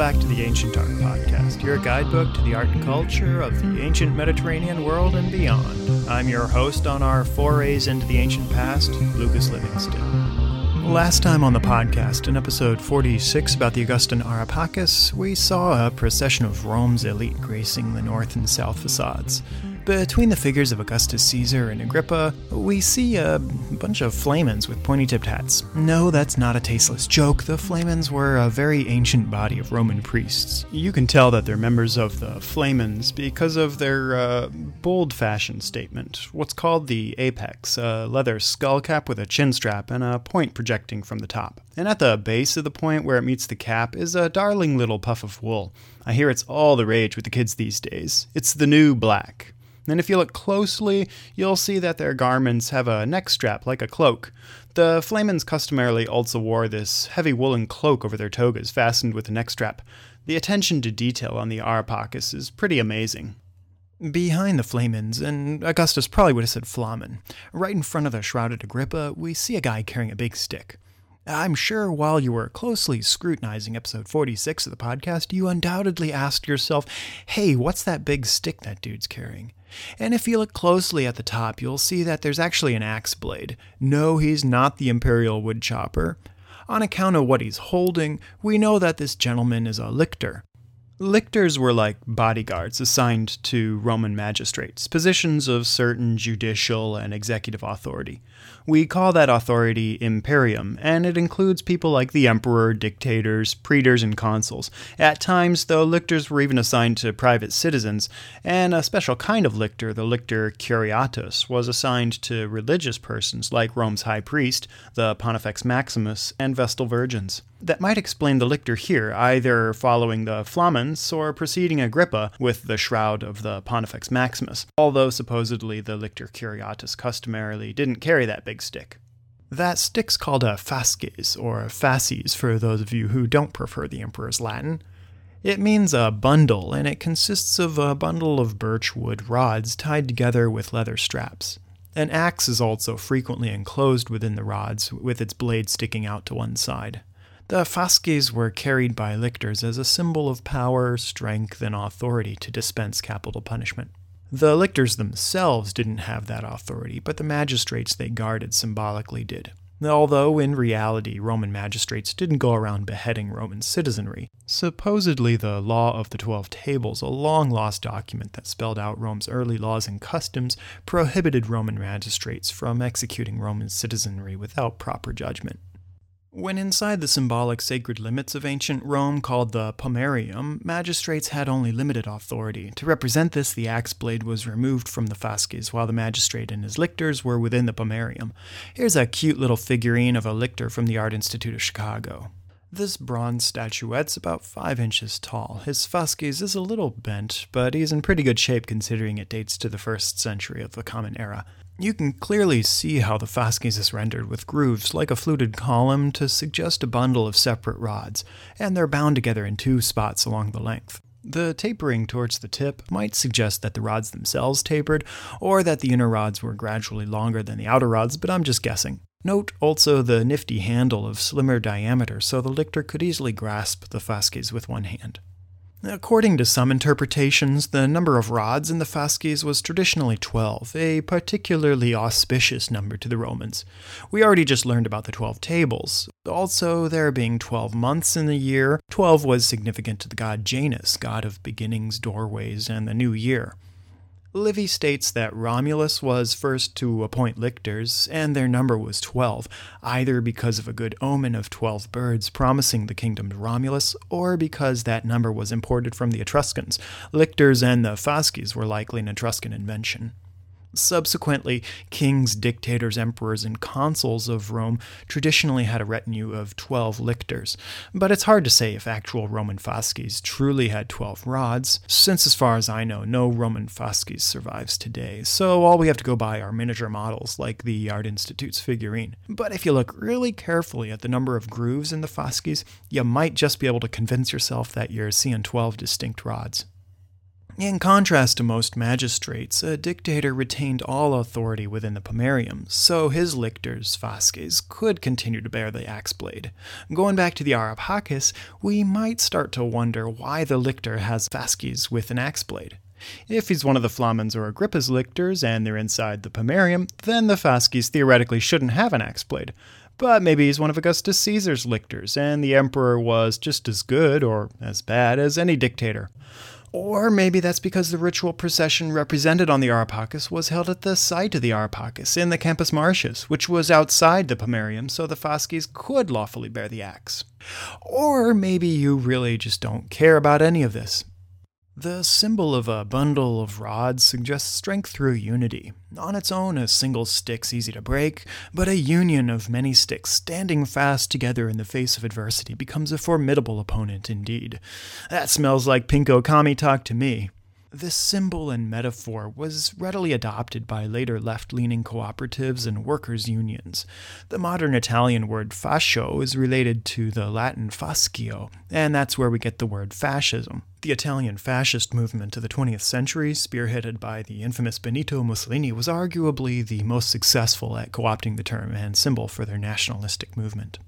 back to the Ancient Art Podcast, your guidebook to the art and culture of the ancient Mediterranean world and beyond. I'm your host on our forays into the ancient past, Lucas Livingston. Last time on the podcast, in episode 46 about the Augustan Ara Pacis, we saw a procession of Rome's elite gracing the north and south facades. Between the figures of Augustus Caesar and Agrippa, we see a bunch of flamens with pointy tipped hats. No, that's not a tasteless joke. The flamens were a very ancient body of Roman priests. You can tell that they're members of the flamens because of their uh, bold fashion statement, what's called the apex, a leather skull cap with a chin strap and a point projecting from the top. And at the base of the point where it meets the cap is a darling little puff of wool. I hear it's all the rage with the kids these days. It's the new black. And if you look closely, you'll see that their garments have a neck strap like a cloak. The Flamens customarily also wore this heavy woolen cloak over their togas, fastened with a neck strap. The attention to detail on the Ara Pacis is pretty amazing. Behind the Flamens, and Augustus probably would have said Flamen, right in front of the shrouded Agrippa, we see a guy carrying a big stick. I'm sure while you were closely scrutinizing episode 46 of the podcast, you undoubtedly asked yourself, hey, what's that big stick that dude's carrying? And if you look closely at the top, you'll see that there's actually an axe blade. No, he's not the imperial wood chopper. On account of what he's holding, we know that this gentleman is a lictor. Lictors were like bodyguards assigned to Roman magistrates, positions of certain judicial and executive authority. We call that authority imperium, and it includes people like the emperor, dictators, praetors, and consuls. At times, though, lictors were even assigned to private citizens, and a special kind of lictor, the lictor curiatus, was assigned to religious persons like Rome's high priest, the Pontifex Maximus, and Vestal virgins. That might explain the lictor here, either following the Flamens or preceding Agrippa with the shroud of the Pontifex Maximus, although supposedly the lictor curiatus customarily didn't carry that big stick. That stick's called a fasces, or fasces for those of you who don't prefer the Emperor's Latin. It means a bundle, and it consists of a bundle of birch wood rods tied together with leather straps. An axe is also frequently enclosed within the rods, with its blade sticking out to one side. The fasces were carried by lictors as a symbol of power, strength, and authority to dispense capital punishment. The lictors themselves didn't have that authority, but the magistrates they guarded symbolically did. Although in reality, Roman magistrates didn't go around beheading Roman citizenry. Supposedly, the Law of the Twelve Tables, a long lost document that spelled out Rome's early laws and customs, prohibited Roman magistrates from executing Roman citizenry without proper judgment. When inside the symbolic sacred limits of ancient Rome called the pomerium, magistrates had only limited authority. To represent this, the axe blade was removed from the fasces, while the magistrate and his lictors were within the pomerium. Here's a cute little figurine of a lictor from the Art Institute of Chicago. This bronze statuette's about five inches tall. His fasces is a little bent, but he's in pretty good shape considering it dates to the first century of the Common Era. You can clearly see how the fasces is rendered with grooves like a fluted column to suggest a bundle of separate rods, and they're bound together in two spots along the length. The tapering towards the tip might suggest that the rods themselves tapered, or that the inner rods were gradually longer than the outer rods, but I'm just guessing. Note also the nifty handle of slimmer diameter so the lictor could easily grasp the fasces with one hand. According to some interpretations, the number of rods in the fasces was traditionally 12, a particularly auspicious number to the Romans. We already just learned about the 12 tables. Also, there being 12 months in the year, 12 was significant to the god Janus, god of beginnings, doorways, and the new year. Livy states that Romulus was first to appoint lictors, and their number was 12, either because of a good omen of 12 birds promising the kingdom to Romulus, or because that number was imported from the Etruscans. Lictors and the fasces were likely an Etruscan invention. Subsequently, kings, dictators, emperors, and consuls of Rome traditionally had a retinue of 12 lictors, but it's hard to say if actual Roman fasces truly had 12 rods, since as far as I know, no Roman fasces survives today, so all we have to go by are miniature models like the Art Institute's figurine. But if you look really carefully at the number of grooves in the fasces, you might just be able to convince yourself that you're seeing 12 distinct rods. In contrast to most magistrates, a dictator retained all authority within the pomerium, so his lictors, fasces, could continue to bear the axe blade. Going back to the Ara Pacis, we might start to wonder why the lictor has fasces with an axe blade. If he's one of the Flamens or Agrippa's lictors and they're inside the pomerium, then the fasces theoretically shouldn't have an axe blade. But maybe he's one of Augustus Caesar's lictors, and the emperor was just as good, or as bad, as any dictator. Or maybe that's because the ritual procession represented on the Ara Pacis was held at the site of the Ara Pacis in the Campus Martius, which was outside the Pomerium, so the fasces could lawfully bear the axe. Or maybe you really just don't care about any of this. The symbol of a bundle of rods suggests strength through unity. On its own, a single stick's easy to break, but a union of many sticks standing fast together in the face of adversity becomes a formidable opponent indeed. That smells like Pinko Commie talk to me. This symbol and metaphor was readily adopted by later left leaning cooperatives and workers' unions. The modern Italian word fascio is related to the Latin fascio, and that's where we get the word fascism. The Italian fascist movement of the 20th century, spearheaded by the infamous Benito Mussolini, was arguably the most successful at co opting the term and symbol for their nationalistic movement.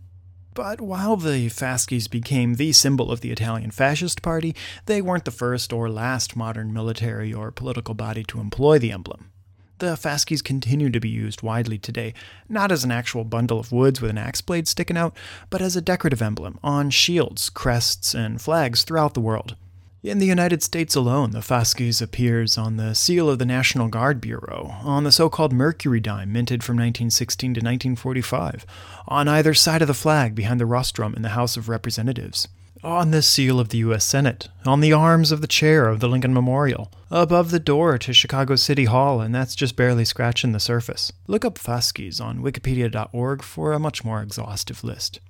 But while the Fasces became the symbol of the Italian Fascist Party, they weren't the first or last modern military or political body to employ the emblem. The Fasces continue to be used widely today, not as an actual bundle of woods with an axe blade sticking out, but as a decorative emblem on shields, crests, and flags throughout the world. In the United States alone, the Fasces appears on the seal of the National Guard Bureau, on the so called Mercury dime minted from 1916 to 1945, on either side of the flag behind the rostrum in the House of Representatives, on the seal of the U.S. Senate, on the arms of the chair of the Lincoln Memorial, above the door to Chicago City Hall, and that's just barely scratching the surface. Look up Fasces on wikipedia.org for a much more exhaustive list.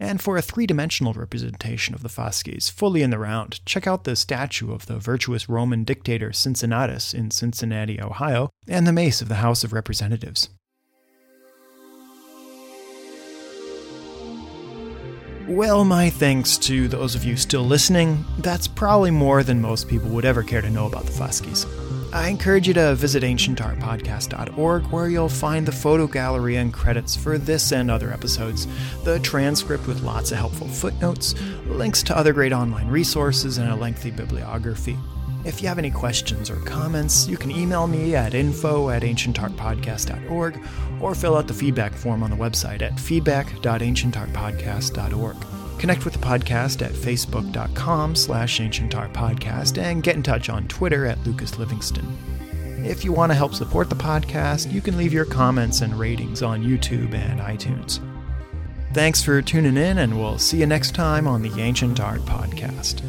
And for a three dimensional representation of the Fasces fully in the round, check out the statue of the virtuous Roman dictator Cincinnatus in Cincinnati, Ohio, and the mace of the House of Representatives. Well, my thanks to those of you still listening. That's probably more than most people would ever care to know about the Fasces. I encourage you to visit ancientartpodcast.org where you'll find the photo gallery and credits for this and other episodes, the transcript with lots of helpful footnotes, links to other great online resources, and a lengthy bibliography. If you have any questions or comments, you can email me at info at ancientartpodcast.org or fill out the feedback form on the website at feedback.ancientartpodcast.org. Connect with podcast at facebook.com slash ancientartpodcast and get in touch on Twitter at Lucas Livingston. If you want to help support the podcast, you can leave your comments and ratings on YouTube and iTunes. Thanks for tuning in, and we'll see you next time on the Ancient Art Podcast.